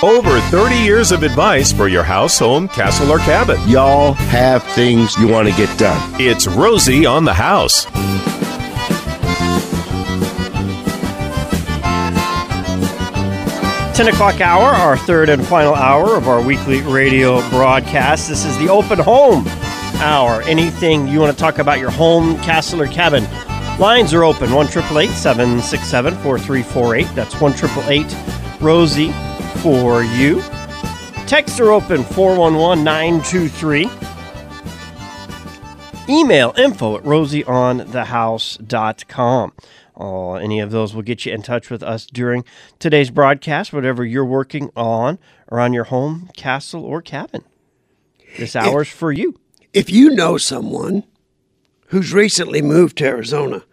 Over 30 years of advice for your house, home, castle, or cabin. Y'all have things you want to get done. It's Rosie on the House. 10 o'clock hour, our third and final hour of our weekly radio broadcast. This is the open home hour. Anything you want to talk about your home, castle, or cabin, lines are open 1 767 4348. That's 1 Rosie for you. Texts are open 411 923. Email info at rosieonthehouse.com. Uh, any of those will get you in touch with us during today's broadcast, whatever you're working on around your home, castle, or cabin. This hour's if, for you. If you know someone who's recently moved to Arizona,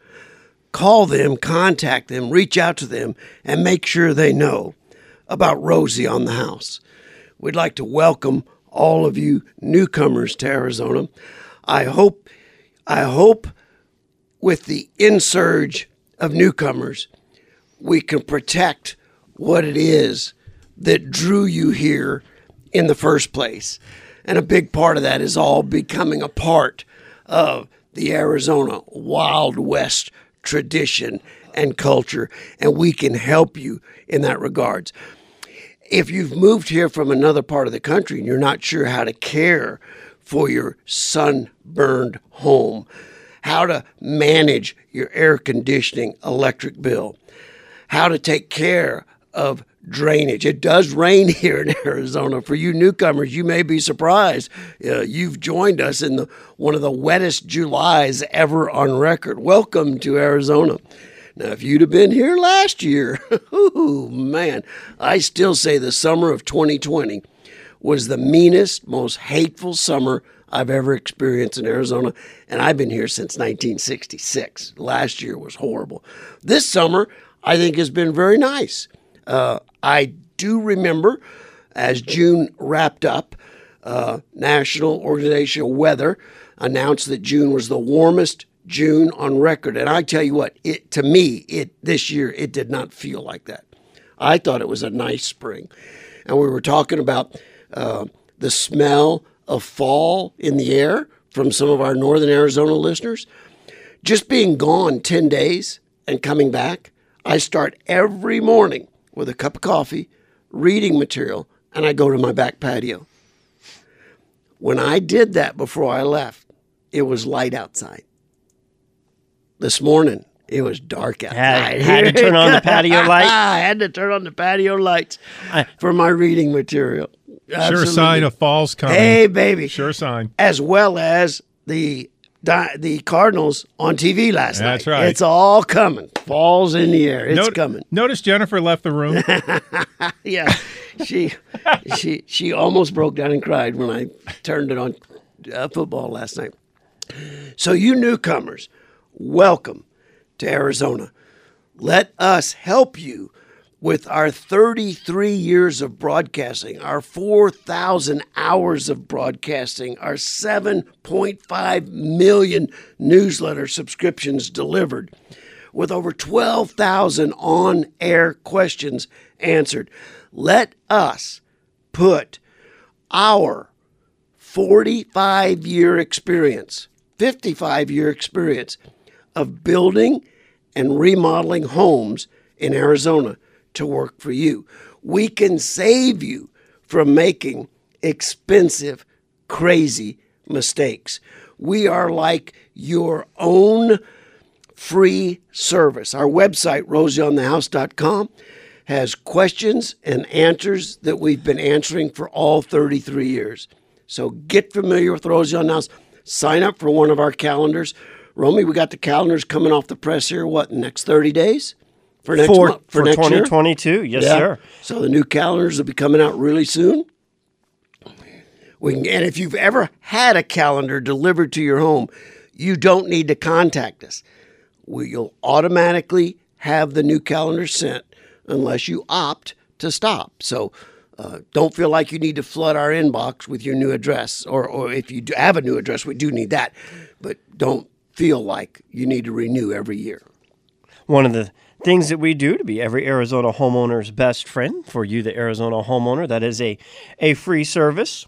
call them, contact them, reach out to them, and make sure they know about Rosie on the House. We'd like to welcome all of you newcomers to Arizona. I hope, I hope with the insurge of newcomers, we can protect what it is that drew you here in the first place. And a big part of that is all becoming a part of the Arizona Wild West tradition and culture, and we can help you in that regards. If you've moved here from another part of the country and you're not sure how to care for your sunburned home, how to manage your air conditioning electric bill, how to take care of drainage. It does rain here in Arizona. For you newcomers, you may be surprised. Uh, you've joined us in the, one of the wettest Julys ever on record. Welcome to Arizona. Now, if you'd have been here last year, oh man, I still say the summer of 2020 was the meanest, most hateful summer I've ever experienced in Arizona, and I've been here since 1966. Last year was horrible. This summer, I think, has been very nice. Uh, I do remember as June wrapped up, uh, National Organization of Weather announced that June was the warmest June on record. And I tell you what, it to me, it this year it did not feel like that. I thought it was a nice spring, and we were talking about uh, the smell of fall in the air from some of our northern Arizona listeners. Just being gone 10 days and coming back, I start every morning with a cup of coffee, reading material, and I go to my back patio. When I did that before I left, it was light outside. This morning, it was dark outside. Had, had to turn on the patio light. I had to turn on the patio lights for my reading material. Absolutely. Sure sign of fall's coming. Hey, baby. Sure sign. As well as the the Cardinals on TV last That's night. That's right. It's all coming. Falls in the air. It's Not- coming. Notice Jennifer left the room. yeah, she she she almost broke down and cried when I turned it on uh, football last night. So you newcomers, welcome to Arizona. Let us help you with our 33 years of broadcasting, our 4,000 hours of broadcasting, our 7.5 million newsletter subscriptions delivered, with over 12,000 on air questions answered. Let us put our 45 year experience, 55 year experience of building and remodeling homes in Arizona to work for you. We can save you from making expensive, crazy mistakes. We are like your own free service. Our website, rosieonthehouse.com, has questions and answers that we've been answering for all 33 years. So get familiar with Rosie on the House. Sign up for one of our calendars. Romy, we got the calendars coming off the press here, what, next 30 days? for next for, month, for, for next 2022. Year? Yes, yeah. sir. So the new calendars will be coming out really soon. We can, and if you've ever had a calendar delivered to your home, you don't need to contact us. We, you'll automatically have the new calendar sent unless you opt to stop. So uh, don't feel like you need to flood our inbox with your new address, or, or if you do have a new address, we do need that. But don't feel like you need to renew every year. One of the things that we do to be every Arizona homeowner's best friend for you, the Arizona homeowner. That is a, a free service.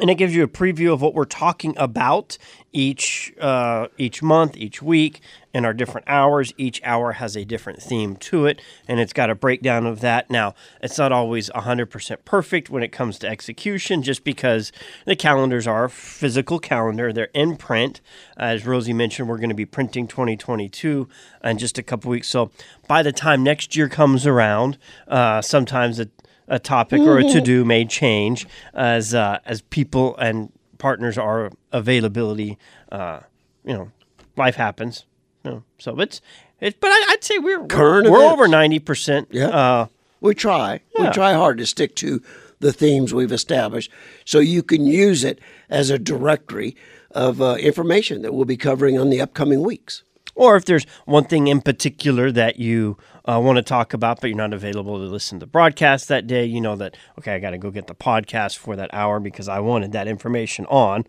And it gives you a preview of what we're talking about each uh, each month, each week, and our different hours. Each hour has a different theme to it, and it's got a breakdown of that. Now, it's not always 100% perfect when it comes to execution, just because the calendars are physical calendar. They're in print. As Rosie mentioned, we're going to be printing 2022 in just a couple weeks. So by the time next year comes around, uh, sometimes it a topic or a to do may change as uh, as people and partners are availability. Uh, you know, life happens. You know, so it's it's. But I, would say we're Current we're, we're over ninety percent. Yeah. Uh, We try. Yeah. We try hard to stick to the themes we've established so you can use it as a directory of uh, information that we'll be covering on the upcoming weeks. or if there's one thing in particular that you uh, want to talk about, but you're not available to listen to the broadcast that day, you know that okay, I got to go get the podcast for that hour because I wanted that information on.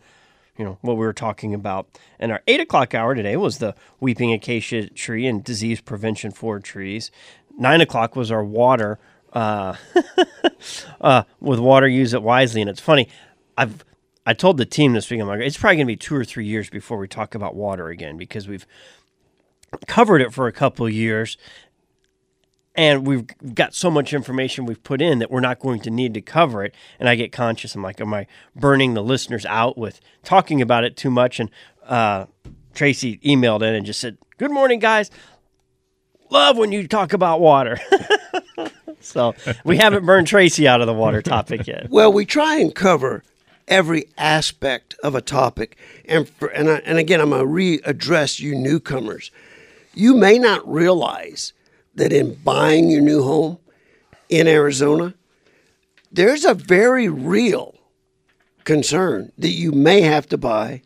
You know what we were talking about, and our eight o'clock hour today was the weeping acacia tree and disease prevention for trees. Nine o'clock was our water uh, uh, with water use it wisely, and it's funny. I've I told the team this week, I'm like, it's probably going to be two or three years before we talk about water again because we've covered it for a couple of years and we've got so much information we've put in that we're not going to need to cover it. And i get conscious i'm like am i burning the listeners out with talking about it too much? And uh, tracy emailed in and just said good morning guys. Love when you talk about water. So we haven't burned tracy out of the water topic yet. Well, we try and cover every aspect of a topic, and for, and I, and again, I'm gonna readdress you newcomers. You may not realize that in buying your new home in Arizona, there's a very real concern that you may have to buy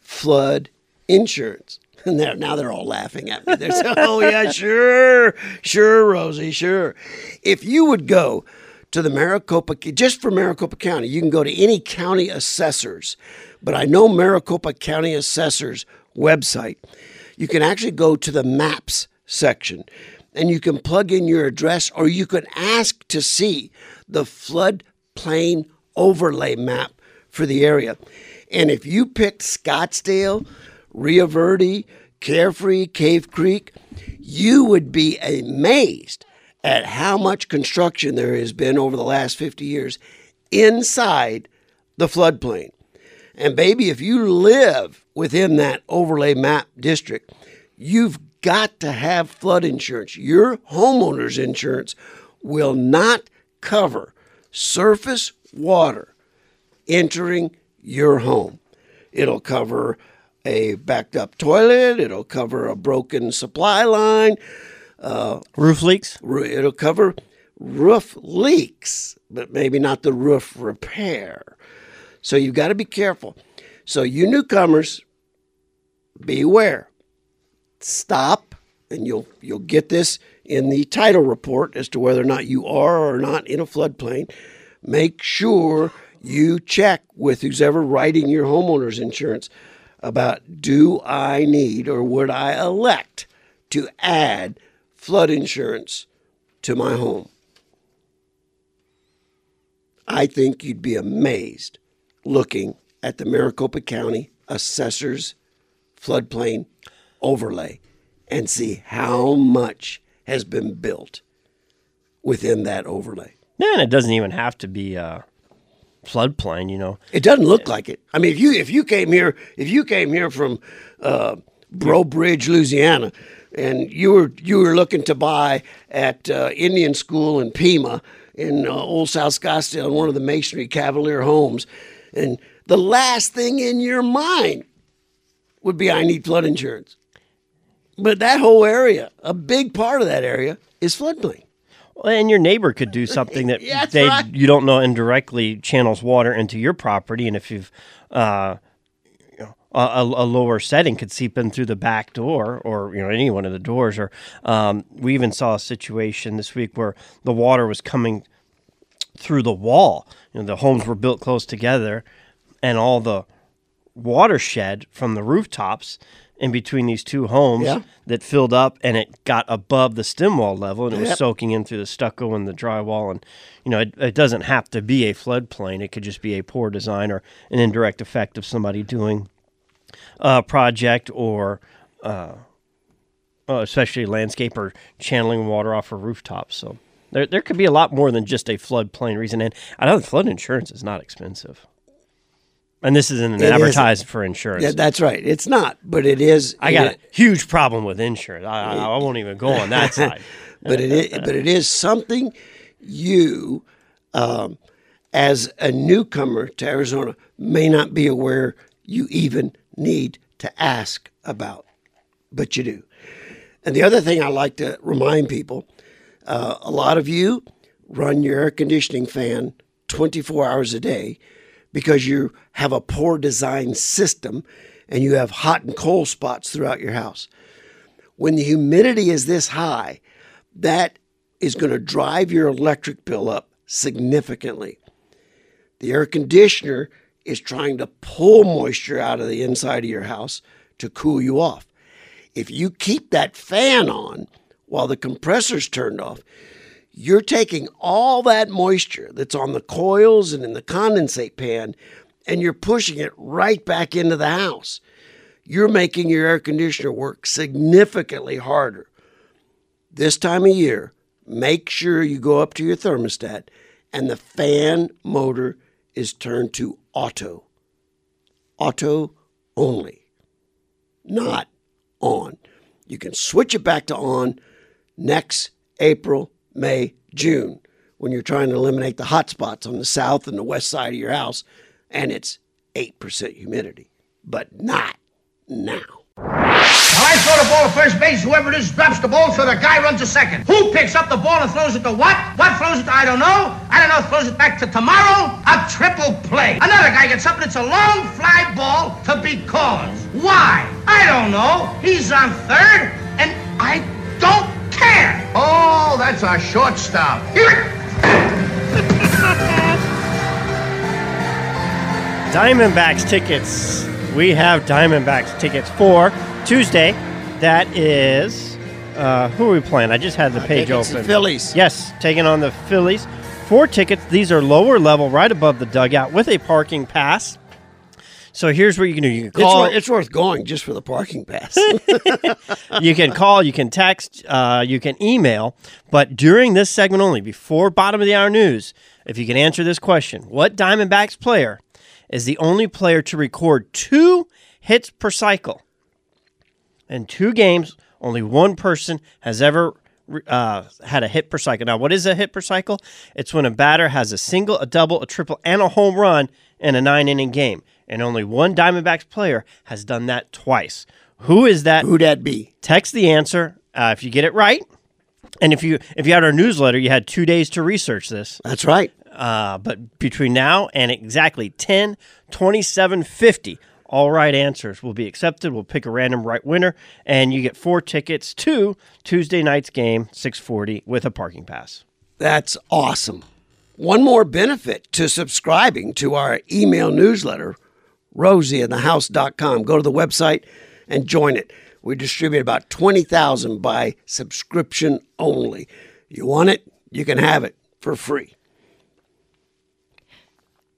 flood insurance. And they're, now they're all laughing at me. They're saying, oh, yeah, sure, sure, Rosie, sure. If you would go to the Maricopa, just for Maricopa County, you can go to any county assessors, but I know Maricopa County Assessors website. You can actually go to the maps section and you can plug in your address or you can ask to see the floodplain overlay map for the area. And if you picked Scottsdale, Rio Verde, Carefree, Cave Creek, you would be amazed at how much construction there has been over the last 50 years inside the floodplain. And baby, if you live within that overlay map district, you've got to have flood insurance. Your homeowner's insurance will not cover surface water entering your home. It'll cover a backed up toilet, it'll cover a broken supply line, uh, roof leaks it'll cover roof leaks, but maybe not the roof repair. So you've got to be careful. So you newcomers, beware. Stop, and you'll you'll get this in the title report as to whether or not you are or not in a floodplain. Make sure you check with who's ever writing your homeowner's insurance about do I need or would I elect to add flood insurance to my home. I think you'd be amazed looking at the Maricopa County Assessor's floodplain overlay and see how much has been built within that overlay. man it doesn't even have to be a floodplain you know It doesn't look like it. I mean, if you if you came here if you came here from uh, Breaux Bridge, Louisiana, and you were you were looking to buy at uh, Indian School in Pima in uh, Old South Scottsdale one of the Masonry Cavalier homes, and the last thing in your mind would be I need flood insurance. But that whole area, a big part of that area, is floodplain. Well, and your neighbor could do something that Yeah, they right. you don't know indirectly channels water into your property, and if you've uh, you know, a, a lower setting could seep in through the back door or you know any one of the doors. Or um, we even saw a situation this week where the water was coming through the wall. You know, the homes were built close together, and all the watershed from the rooftops in between these two homes Yeah. that filled up and it got above the stem wall level and it was Yep. soaking in through the stucco and the drywall. And you know it, it doesn't have to be a floodplain. It could just be a poor design or an indirect effect of somebody doing a project or uh, uh, especially landscape or channeling water off of rooftops so there, there could be a lot more than just a floodplain reason. And i know flood insurance is not expensive and this isn't an It isn't. advertised for insurance Yeah, that's right. It's not, but it is. I got it- a huge problem with insurance. I, I, I won't even go on that side. but it is, but it is something you, um, as a newcomer to Arizona, may not be aware you even need to ask about, but you do. And the other thing I like to remind people, uh, a lot of you run your air conditioning fan 24 hours a day because you have a poor design system and you have hot and cold spots throughout your house when the humidity is this high, that is going to drive your electric bill up significantly. The air conditioner is trying to pull moisture out of the inside of your house to cool you off. If you keep that fan on while the compressor's turned off, you're taking all that moisture that's on the coils and in the condensate pan and you're pushing it right back into the house you're making your air conditioner work significantly harder. This time of year, make sure you go up to your thermostat and the fan motor is turned to auto. Auto only, not on. You can switch it back to on next April, May, June when you're trying to eliminate the hot spots on the south and the west side of your house and it's 8% humidity, but not now. I throw the ball to first base. Whoever it is drops the ball, so the guy runs to second. Who picks up the ball and throws it to what? What throws it to I don't know. I don't know. Throws it back to tomorrow. A triple play. Another guy gets up and it's a long fly ball to beat callers. Why? I don't know. He's on third, and I don't care. Oh, that's a shortstop. Here. Diamondbacks tickets. We have Diamondbacks tickets for Tuesday. That is, uh, who are we playing? I just had the page think it's the open. Phillies. Yes, taking on the Phillies. Four tickets. These are lower level, right above the dugout, with a parking pass. So here's what you can do: you can It's, call. wor- it's worth going just for the parking pass. you can call, you can text, uh, you can email. But during this segment only, before bottom of the hour news, if you can answer this question, what Diamondbacks player is the only player to record two hits per cycle? In two games, only one person has ever uh, had a hit per cycle. Now, what is a hit per cycle? It's when a batter has a single, a double, a triple, and a home run in a nine inning game. And only one Diamondbacks player has done that twice. Who is that? Who'd that be? Text the answer uh, if you get it right. And if you if you had our newsletter, you had two days to research this. That's right. Uh, but between now and exactly 10, 27, 50, all right answers will be accepted. We'll pick a random right winner, and you get four tickets to Tuesday night's game, 640, with a parking pass. That's awesome. One more benefit to subscribing to our email newsletter, rosieonthehouse.com. Go to the website and join it. We distribute about 20,000 by subscription only. You want it? You can have it for free.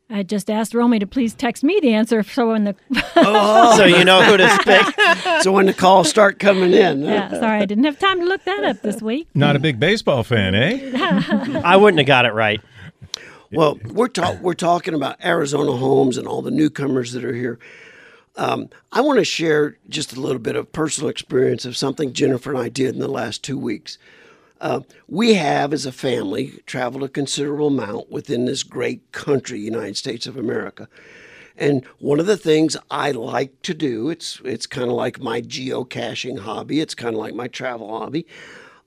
I just asked Romy to please text me the answer so when the oh, So you know who to pick. So when the calls start coming in, yeah, sorry I didn't have time to look that up this week. Not a big baseball fan, eh? I wouldn't have got it right. Well, we're we're talking about Arizona homes and all the newcomers that are here. Um, I want to share just a little bit of personal experience of something Jennifer and I did in the last two weeks. Uh, we have, as a family, traveled a considerable amount within this great country, United States of America. And one of the things I like to do, it's it's kind of like my geocaching hobby, it's kind of like my travel hobby.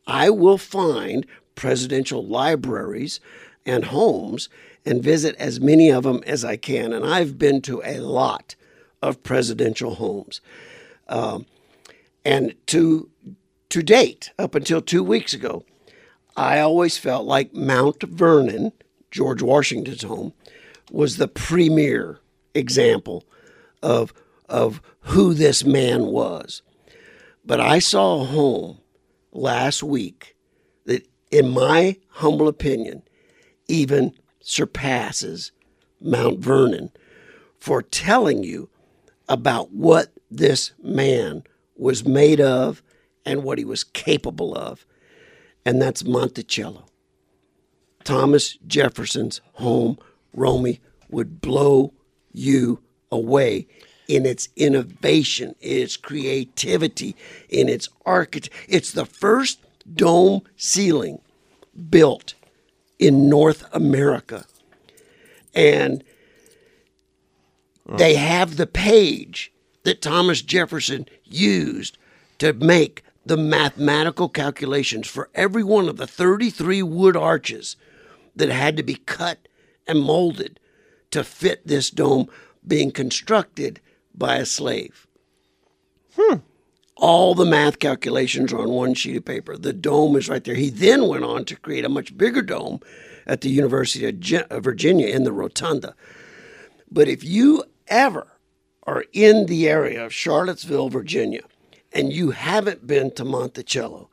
I will find presidential libraries and homes and visit as many of them as I can. And I've been to a lot of presidential homes. Um, and to to date, up until two weeks ago, I always felt like Mount Vernon, George Washington's home, was the premier example of of who this man was. But I saw a home last week in my humble opinion, even surpasses Mount Vernon for telling you about what this man was made of and what he was capable of. And that's Monticello. Thomas Jefferson's home, Romy, would blow you away in its innovation, in its creativity, in its architecture. It's the first dome ceiling built in North America. And they have the page that Thomas Jefferson used to make the mathematical calculations for every one of the 33 wood arches that had to be cut and molded to fit this dome being constructed by a slave. Hmm. All the math calculations are on one sheet of paper. The dome is right there. He then went on to create a much bigger dome at the University of of uh, Virginia in the Rotunda. But if you ever are in the area of Charlottesville, Virginia, and you haven't been to Monticello,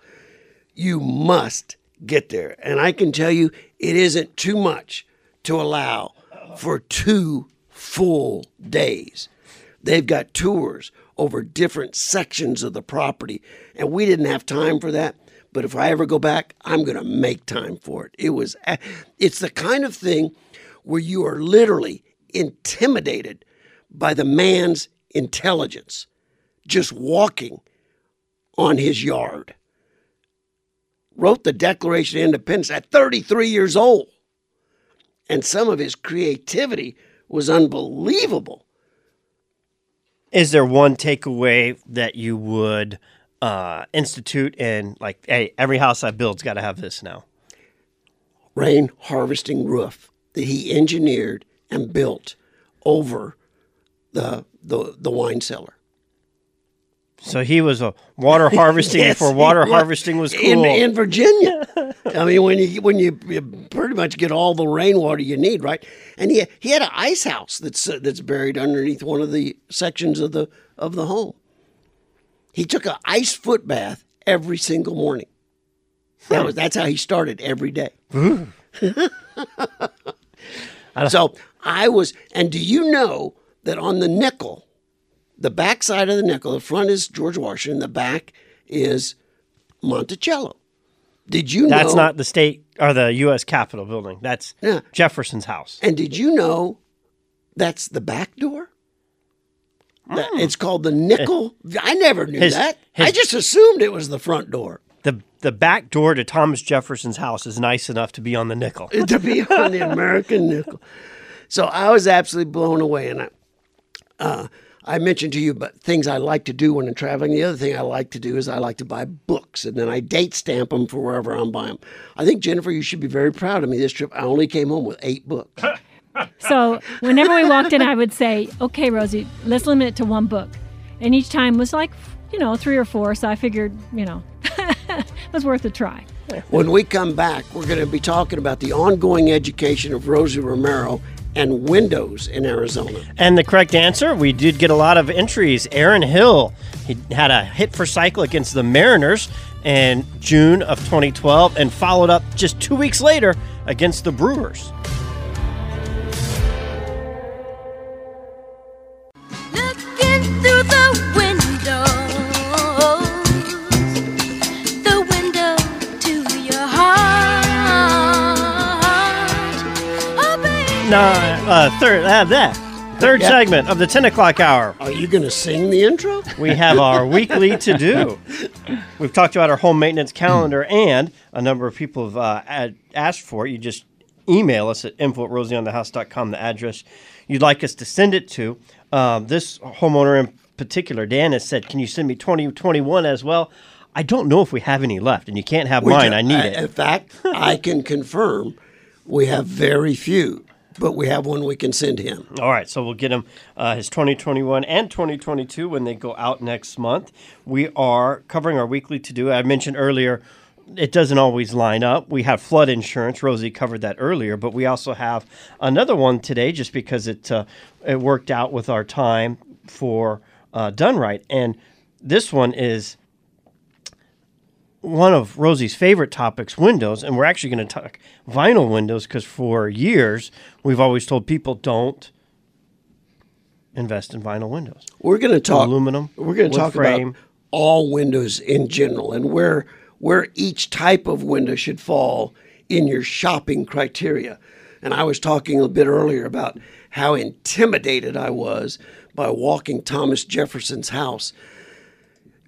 you must get there. And I can tell you, it isn't too much to allow for two full days. They've got tours over different sections of the property, and we didn't have time for that. But if I ever go back, I'm going to make time for it. It was, eh, it's the kind of thing where you are literally intimidated by the man's intelligence just walking on his yard. Wrote the Declaration of Independence at 33 years old. And some of his creativity was unbelievable. Is there one takeaway that you would uh, institute and like, hey, every house I build's got to have this now? Rain harvesting roof that he engineered and built over the the, the wine cellar. So he was a water harvesting Yes, before water harvesting was in, cool. in Virginia. I mean, when you when you, you pretty much get all the rainwater you need, right? And he he had an ice house that's uh, that's buried underneath one of the sections of the of the home. He took an ice foot bath every single morning. That was that's how he started every day. so I was, and do you know that on the nickel, the back side of the nickel, the front is George Washington, the back is Monticello. Did you know That's know? not the state or the U.S. Capitol building. That's Yeah. Jefferson's house. And did you know that's the back door? That- it's called the nickel. I never knew His- that. I just assumed it was the front door. The the back door to Thomas Jefferson's house is nice enough to be on the nickel. to be on the American nickel. So I was absolutely blown away, and I, uh, I mentioned to you about things I like to do when I'm traveling. The other thing I like to do is I like to buy books, and then I date stamp them for wherever I'm buying them. I think Jennifer, you should be very proud of me this trip. I only came home with eight books. So whenever we walked in, I would say, "Okay, Rosie, let's limit it to one book," and each time was like, you know, three or four. So I figured, you know, it was worth a try. When we come back, we're going to be talking about the ongoing education of Rosie Romero and windows in Arizona. And the correct answer, we did get a lot of entries. Aaron Hill, he had a hit for cycle against the Mariners in June of 2012 and followed up just two weeks later against the Brewers. Looking through the No, uh, third, uh, that. Third Yeah. segment of the 10 o'clock hour. Are you going to sing the intro? We have our weekly to do. We've talked about our home maintenance calendar, and a number of people have uh, asked for it. You just email us at info at rosieonthehouse.com, the address you'd like us to send it to. Um, this homeowner in particular, Dan, has said, Can you send me 2021 as well? I don't know if we have any left, and you can't have We mine. do- I need In it. In fact, I can confirm we have very few, but we have one we can send him. All right, so we'll get him uh, his 2021 and 2022 when they go out next month. We are covering our weekly to do. I mentioned earlier, it doesn't always line up. We have flood insurance. Rosie covered that earlier, but we also have another one today just because it uh, it worked out with our time. for uh, done right. And this one is one of Rosie's favorite topics, windows. And we're actually going to talk vinyl windows because for years we've always told people don't invest in vinyl windows. We're going to talk Aluminum, We're going to talk frame. about all windows in general and where where each type of window should fall in your shopping criteria. And I was talking a bit earlier about how intimidated I was by walking Thomas Jefferson's house.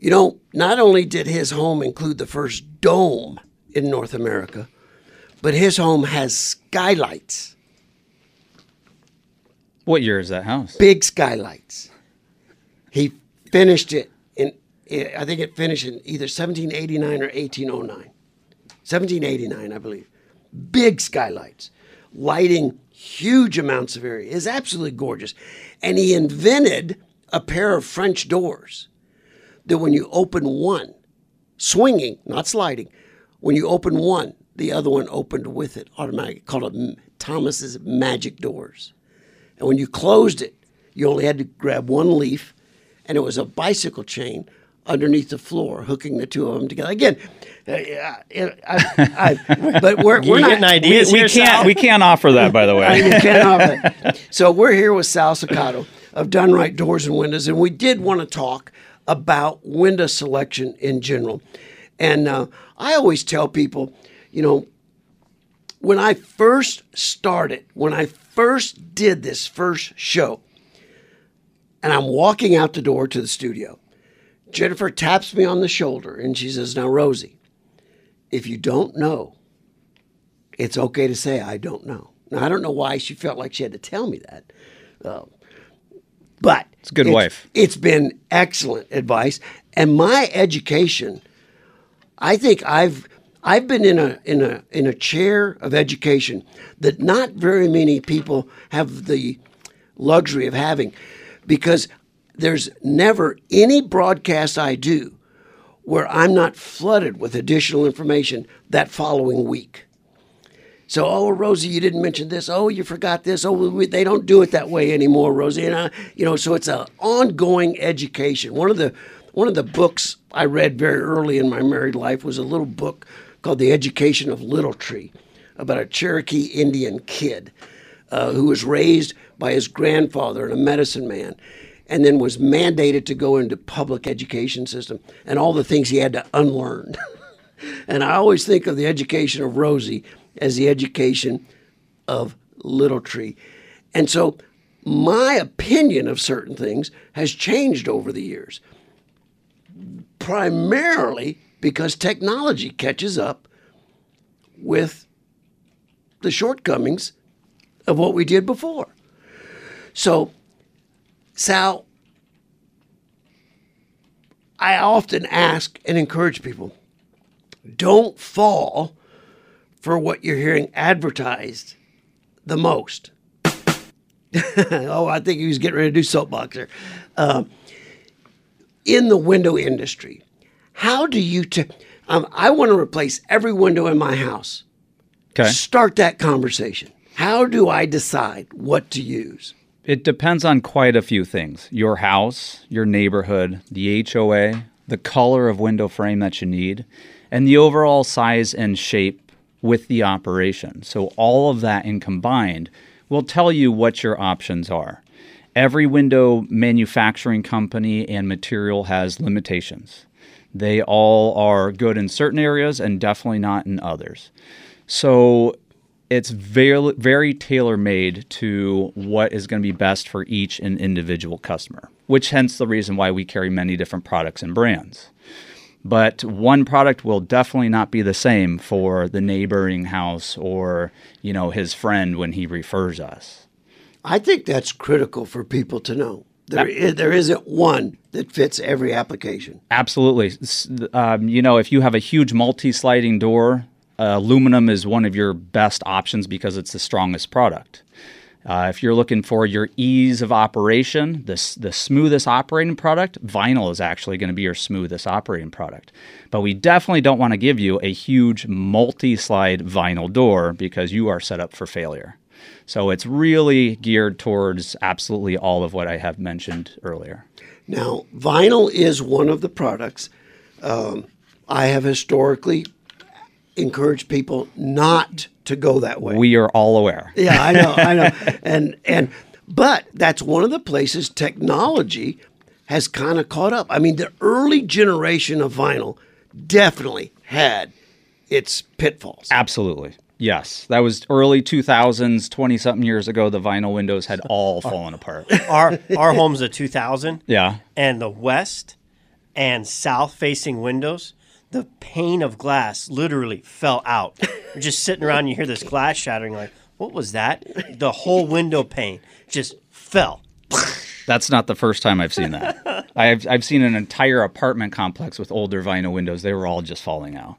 You know, not only did his home include the first dome in North America, but his home has skylights, What year is that house? big skylights. He finished it in, eh, I think it finished in either 1789 or 1809. 1789, I believe. Big skylights, lighting huge amounts of area. It's absolutely gorgeous. And he invented a pair of French doors that when you open one, swinging, not sliding, when you open one, the other one opened with it automatically, called it Thomas's magic doors. And when you closed it, you only had to grab one leaf, and it was a bicycle chain underneath the floor, hooking the two of them together. Again, uh, I, I, I, but we're, we're not getting ideas we here, can't Sal? we can't offer that by the way. you can't have it. So we're here with Sal Sacato of Done Right Doors and Windows, and we did want to talk about window selection in general. And uh, I always tell people, you know, when I first started, when I first did this first show, and I'm walking out the door to the studio, Jennifer taps me on the shoulder and she says, Now, Rosie, if you don't know, it's okay to say I don't know. Now I don't know why she felt like she had to tell me that, uh, but it's a good wife. It's been excellent advice, and my education. I think I've I've been in a in a in a chair of education that not very many people have the luxury of having, because there's never any broadcast I do where I'm not flooded with additional information that following week. So, oh, Rosie, you didn't mention this. Oh, you forgot this. Oh, we, they don't do it that way anymore, Rosie. And I, you know, so it's an ongoing education. One of the one of the books I read very early in my married life was a little book called The Education of Little Tree about a Cherokee Indian kid uh, who was raised by his grandfather and a medicine man and then was mandated to go into public education system and all the things he had to unlearn. and I always think of the education of Rosie as the education of Little Tree. And so my opinion of certain things has changed over the years, primarily because technology catches up with the shortcomings of what we did before. So, Sal, I often ask and encourage people don't fall for what you're hearing advertised the most. oh, I think he was getting ready to do soapboxer. Um, in the window industry, how do you? T- um, I want to replace every window in my house. Okay. Start that conversation. How do I decide what to use? It depends on quite a few things your house, your neighborhood, the HOA, the color of window frame that you need, and the overall size and shape with the operation. So, all of that in combined will tell you what your options are. Every window manufacturing company and material has limitations. They all are good in certain areas and definitely not in others. So, it's very very tailor made to what is going to be best for each and individual customer which hence the reason why we carry many different products and brands but one product will definitely not be the same for the neighboring house or you know his friend when he refers us I think that's critical for people to know. There, is, there isn't one that fits every application. Absolutely. Um, you know, if you have a huge multi-sliding door, uh, aluminum is one of your best options because it's the strongest product. Uh, if you're looking for your ease of operation, the, the smoothest operating product, vinyl is actually going to be your smoothest operating product. But we definitely don't want to give you a huge multi slide vinyl door because you are set up for failure. So it's really geared towards absolutely all of what I have mentioned earlier. Now, vinyl is one of the products um, I have historically encouraged people not to go that way. We are all aware. Yeah, I know, I know. And and but that's one of the places technology has kind of caught up. I mean, the early generation of vinyl definitely had its pitfalls. Absolutely. Yes. That was early 2000s, 20 something years ago. The vinyl windows had all fallen apart. Our our home's a 2000. Yeah. And the west and south facing windows, the pane of glass literally fell out. You're just sitting around, and you hear this glass shattering. Like, what was that? The whole window pane just fell. That's not the first time I've seen that. I've, I've seen an entire apartment complex with older vinyl windows. They were all just falling out.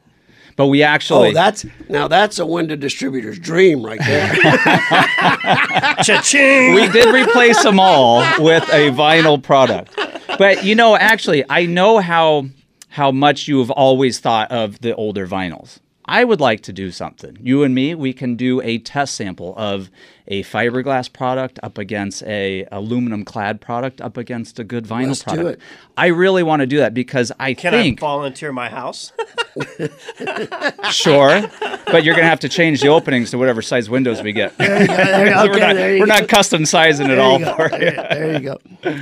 But we actually. Oh, that's now that's a window distributor's dream right there. Cha-ching! we did replace them all with a vinyl product. But you know, actually, I know how how much you have always thought of the older vinyls. I would like to do something. You and me, we can do a test sample of a fiberglass product up against a aluminum clad product up against a good vinyl Let's do product. it. I really want to do that because I Can think I volunteer my house? sure, but you're gonna have to change the openings to whatever size windows we get. There you go. There you go. we're not, there you we're go. not custom sizing it all go. for you. There, there you go.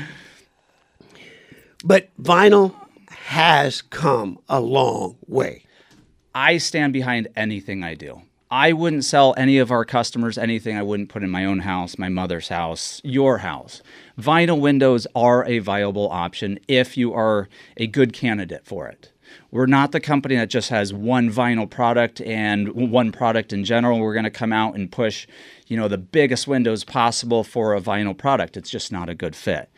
But vinyl has come a long way. I stand behind anything I do. I wouldn't sell any of our customers anything I wouldn't put in my own house, my mother's house, your house. Vinyl windows are a viable option if you are a good candidate for it. We're not the company that just has one vinyl product and one product in general. We're going to come out and push, you know, the biggest windows possible for a vinyl product. It's just not a good fit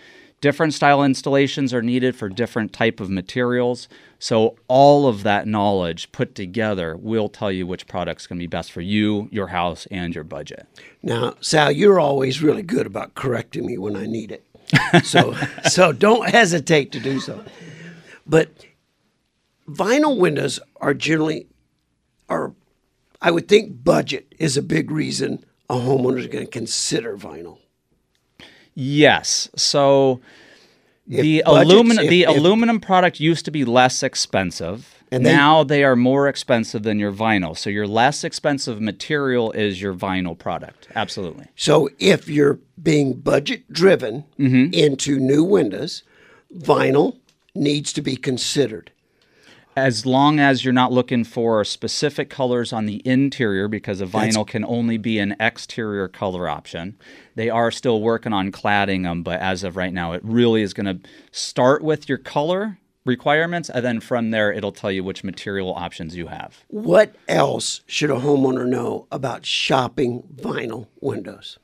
different style installations are needed for different type of materials so all of that knowledge put together will tell you which product's going to be best for you your house and your budget Now, Sal, you're always really good about correcting me when I need it. So, so don't hesitate to do so. But vinyl windows are generally are I would think budget is a big reason a homeowner is going to consider vinyl. Yes. So the budgets- aluminum if- the if- aluminum product used to be less expensive. And they- now they are more expensive than your vinyl. So your less expensive material is your vinyl product. Absolutely. So if you're being budget driven Mm-hmm. into new windows, vinyl needs to be considered. As long as you're not looking for specific colors on the interior because a vinyl can only be an exterior color option they are still working on cladding them but as of right now it really is going to start with your color requirements and then from there it'll tell you which material options you have What else should a homeowner know about shopping vinyl windows?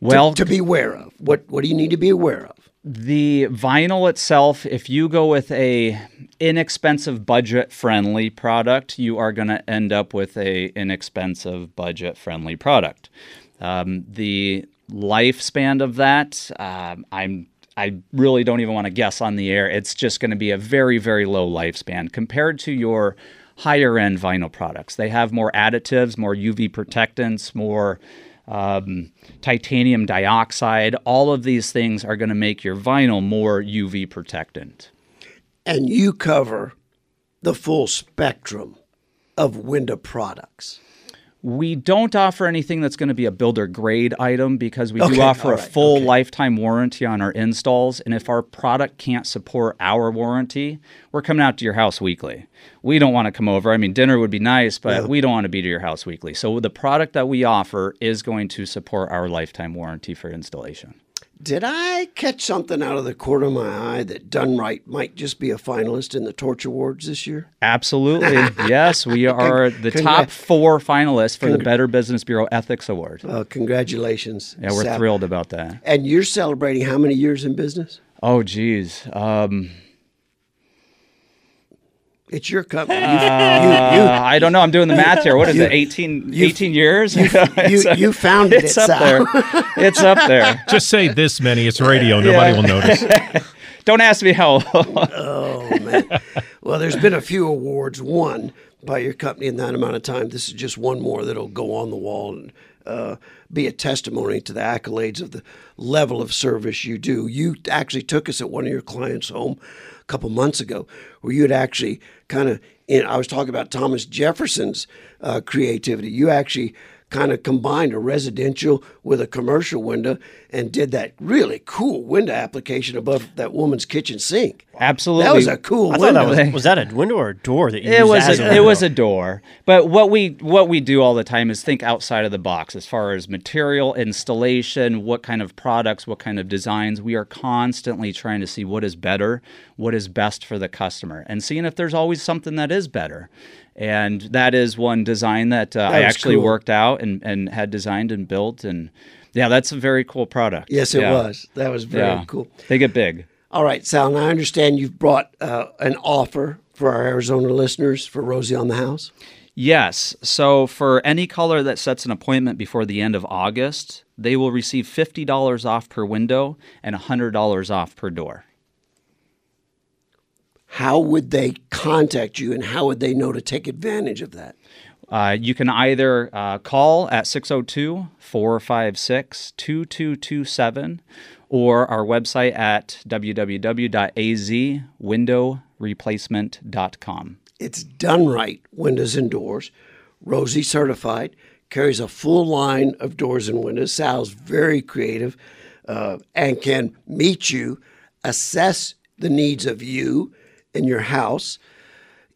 well to be aware of. What what do you need to be aware of? The vinyl itself, if you go with a inexpensive budget friendly product, you are going to end up with a inexpensive budget friendly product. Um, the lifespan of that, um, I'm I really don't even want to guess on the air. It's just going to be a very very low lifespan compared to your higher end vinyl products. They have more additives, more UV protectants, more um, titanium dioxide. All of these things are going to make your vinyl more UV protectant. And you cover the full spectrum of window products. We don't offer anything that's going to be a builder grade item because we Okay, do offer all a full okay. lifetime warranty on our installs. And if our product can't support our warranty, we're coming out to your house weekly. We don't want to come over. I mean, dinner would be nice, but we don't want to be to your house weekly. So the product that we offer is going to support our lifetime warranty for installation. Did I catch something out of the corner of my eye that Done Right might just be a finalist in the Torch Awards this year? Absolutely. yes, we are the top four finalists for the Better Business Bureau Ethics Award. Uh, congratulations. Yeah, we're Sal. thrilled about that. And you're celebrating how many years in business? Oh, geez. Um, It's your company. You, uh, I don't know. I'm doing the math here. What is You- it? 18, 18 years? you, It's, uh, you founded it's it, up Sal. there. It's up there. Just say this many. It's radio. Nobody will notice. Don't ask me how. Oh man. well, there's been a few awards won by your company in that amount of time. This is just one more that'll go on the wall and uh, be a testimony to the accolades of the level of service you do. You actually took us at one of your clients' home a couple months ago, where you had actually kind of. I was talking about Thomas Jefferson's uh, creativity. You actually kind of combined a residential with a commercial window and did that really cool window application above that woman's kitchen sink. Absolutely, that was a cool I window. that was, was that a window or a door that you it used was as a, a it was a door. But what we what we do all the time is think outside of the box as far as material installation what kind of products what kind of designs. We are constantly trying to see what is better what is best for the customer and seeing if there's always something that is better and that is one design that, uh, That I actually cool. worked out and, and had designed and built and yeah that's a very cool product Yes, it Yeah. was. That was very Yeah. cool. they get big All right, Sal. I understand you've brought uh, an offer for our Arizona listeners for Rosie on the House. Yes. So for any caller that sets an appointment before the end of August, they will receive $50 off per window and $100 off per door. How would they contact you, and how would they know to take advantage of that? Uh, you can either uh, call at 602 456 2227 or our website at www.azwindowreplacement.com. It's done right. Windows and doors. Rosie certified. Carries a full line of doors and windows. Sal's very creative uh, and can meet you, assess the needs of you and your house,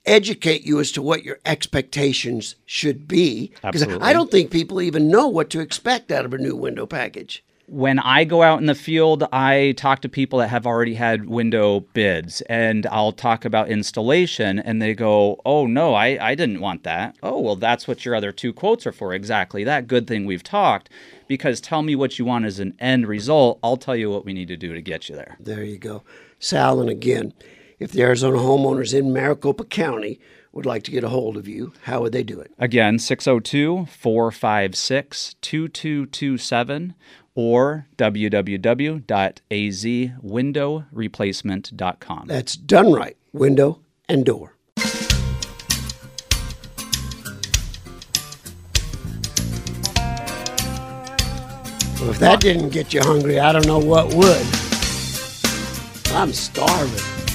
educate you as to what your expectations should be. Because I don't think people even know what to expect out of a new window package. when I go out in the field, I talk to people that have already had window bids and I'll talk about installation and they go, Oh, no, I, I didn't want that. Oh, well, that's what your other two quotes are for. Exactly that good thing we've talked. Because tell me what you want as an end result. I'll tell you what we need to do to get you there. There you go. Sal, and again, if the Arizona homeowners in Maricopa County would like to get a hold of you, how would they do it? Again, 602 456 2227 or www.azwindowreplacement.com. That's done right, window and door. Well, if that didn't get you hungry, I don't know what would. I'm starving.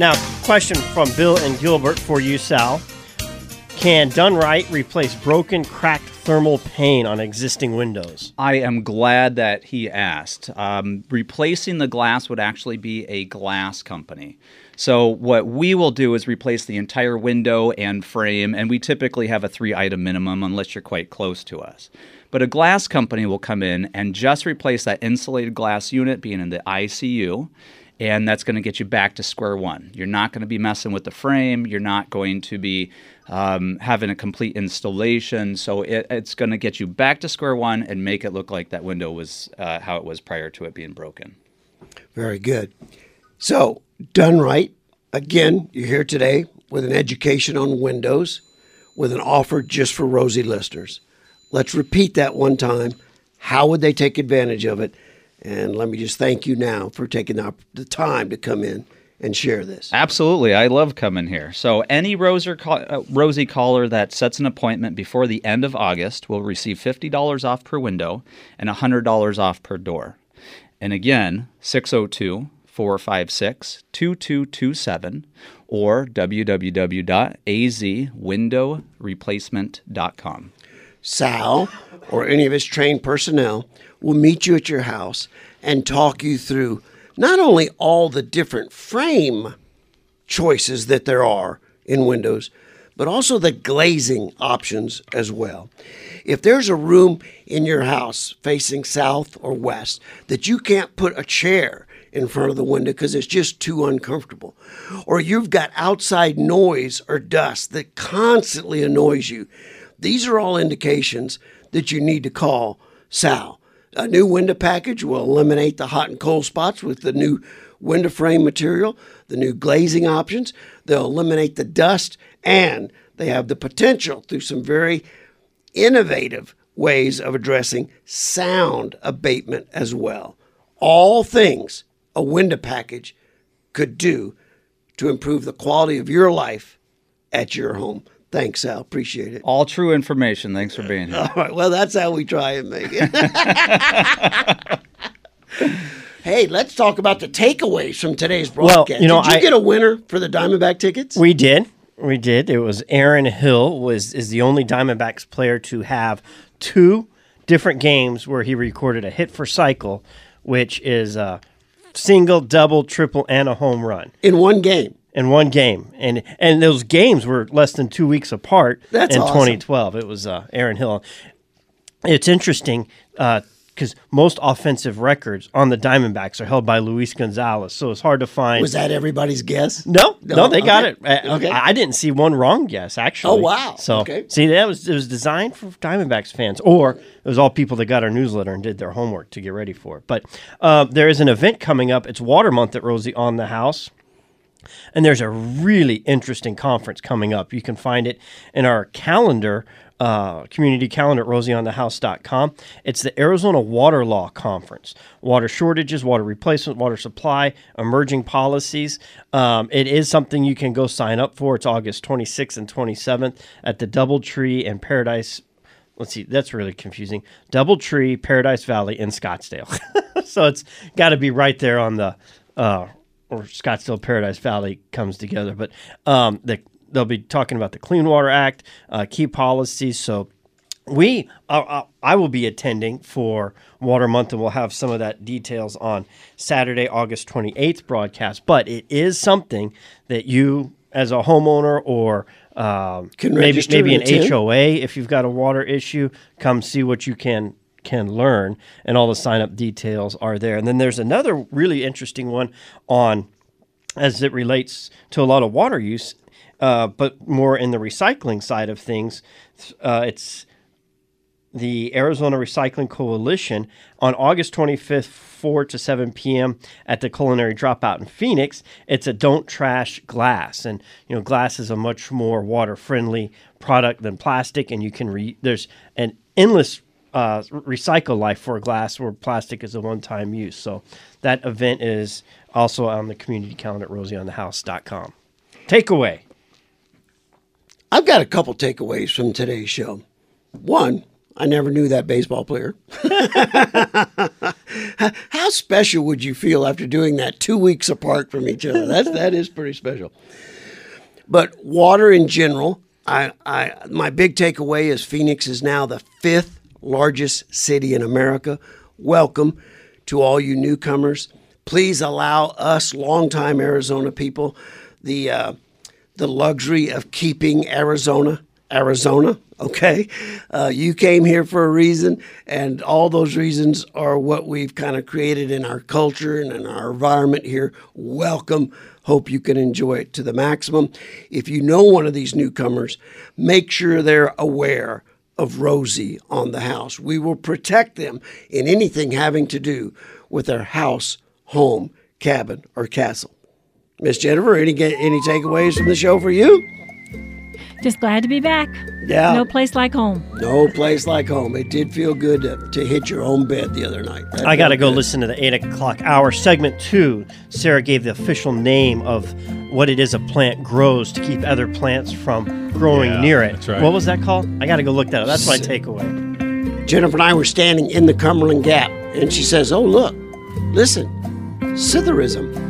Now, question from Bill and Gilbert for you, Sal. Can Done Right replace broken, cracked thermal pane on existing windows? I am glad that he asked. Um, replacing the glass would actually be a glass company. So, what we will do is replace the entire window and frame, and we typically have a three item minimum unless you're quite close to us. But a glass company will come in and just replace that insulated glass unit being in the IGU, and that's going to get you back to square one. You're not going to be messing with the frame. You're not going to be um, having a complete installation. So it, it's going to get you back to square one and make it look like that window was uh, how it was prior to it being broken. Very good. So, done right. Again, you're here today with an education on Windows with an offer just for Rosie listeners. Let's repeat that one time. How would they take advantage of it? And let me just thank you now for taking the, the time to come in and share this. Absolutely, I love coming here. So any Roser uh, Rosie caller that sets an appointment before the end of August will receive fifty dollars off per window and hundred dollars off per door. And again, 602 456 2227 or www.azwindowreplacement.com. Sal or any of his trained personnel will meet you at your house and talk you through not only all the different frame choices that there are in Windows, but also the glazing options as well. If there's a room in your house facing south or west that you can't put a chair in front of the window because it's just too uncomfortable, or you've got outside noise or dust that constantly annoys you, these are all indications that you need to call Sal. A new window package will eliminate the hot and cold spots with the new window frame material, the new glazing options. They'll eliminate the dust, and they have the potential through some very innovative ways of addressing sound abatement as well. All things a window package could do to improve the quality of your life at your home. Thanks, Sal. Appreciate it. All true information. Thanks for being here. All right. Well, that's how we try and make it. hey, let's talk about the takeaways from today's broadcast. Well, you know, Did you I- get a winner for the Diamondback tickets? We did. We did. It was Aaron Hill was is the only Diamondbacks player to have two different games where he recorded a hit for cycle, which is a single, double, triple, and a home run in one game. In one game. And and those games were less than two weeks apart That's in awesome. 2012. It was uh, Aaron Hill. It's interesting because most offensive records on the Diamondbacks are held by Luis Gonzalez, so it's hard to find. Was that everybody's guess? No, no, No? they got it. Uh, Okay. I, I didn't see one wrong guess actually. Oh, wow. So Okay. see, that was it was designed for Diamondbacks fans, or it was all people that got our newsletter and did their homework to get ready for it. But uh, there is an event coming up. It's Water Month at Rosie on the House. And there's a really interesting conference coming up. You can find it in our calendar, uh, community calendar at rosieonthehouse.com. It's the Arizona Water Law Conference. Water shortages, water replacement, water supply, emerging policies. Um, it is something you can go sign up for. It's August 26th and 27th at the Doubletree and Paradise let's see, that's really confusing. Doubletree, Paradise Valley, in Scottsdale. so it's got to be right there on the, uh, or Scottsdale, Paradise Valley comes together. But um, the, they'll be talking about the Clean Water Act, uh, key policies. So we, uh, uh, I will be attending for Water Month, and we'll have some of that details on Saturday, August 28th broadcast. But it is something that you, as a homeowner or um, maybe maybe an attend? HOA if you've got a water issue, come see what you can can learn, and all the sign up details are there. And then there's another really interesting one on as it relates to a lot of water use, uh, but more in the recycling side of things. Uh, it's the Arizona Recycling Coalition on August 25th, 4 to 7 p.m. at the Culinary Dropout in Phoenix. It's a don't trash glass. And, you know, glass is a much more water friendly product than plastic. And you can, re- there's an endless uh, recycle life for glass where plastic is a one time use. So that event is also on the community calendar at rosieonthehouse.com. Takeaway. I've got a couple takeaways from today's show. One, I never knew that baseball player. How special would you feel after doing that two weeks apart from each other? That's that is pretty special. But water in general, I, I my big takeaway is Phoenix is now the fifth largest city in America. Welcome to all you newcomers. Please allow us longtime Arizona people the uh, the luxury of keeping Arizona Arizona. Okay, uh, you came here for a reason, and all those reasons are what we've kind of created in our culture and in our environment here. Welcome. Hope you can enjoy it to the maximum. If you know one of these newcomers, make sure they're aware of Rosie on the house. We will protect them in anything having to do with their house, home, cabin, or castle. Miss Jennifer, any any takeaways from the show for you? Just glad to be back. Yeah. No place like home. No place like home. It did feel good to, to hit your own bed the other night. That I got to go good. listen to the eight o'clock hour segment two. Sarah gave the official name of what it is a plant grows to keep other plants from growing Yeah, near it. that's right. What was that called? I got to go look that up. That's my takeaway. Jennifer and I were standing in the Cumberland Gap, and she says, "Oh look, listen, Sitherism."